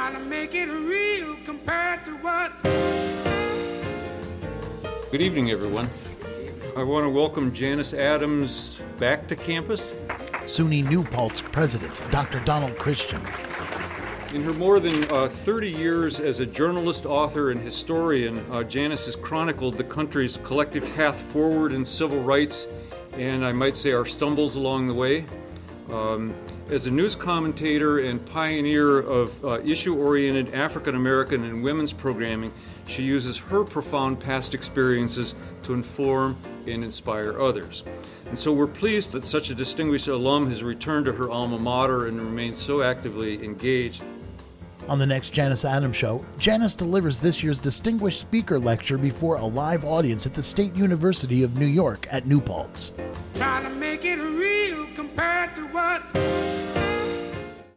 Trying to make it real compared to what. Good evening, everyone. I want to welcome Janus Adams back to campus. SUNY New Paltz president, Dr. Donald Christian. In her more than uh, 30 years as a journalist, author, and historian, uh, Janus has chronicled the country's collective path forward in civil rights and I might say our stumbles along the way. Um, as a news commentator and pioneer of uh, issue oriented African American and women's programming, she uses her profound past experiences to inform and inspire others. And so we're pleased that such a distinguished alum has returned to her alma mater and remains so actively engaged. On the next Janus Adams Show, Janus delivers this year's Distinguished Speaker Lecture before a live audience at the State University of New York at New Paltz. Trying to make it real compared to what.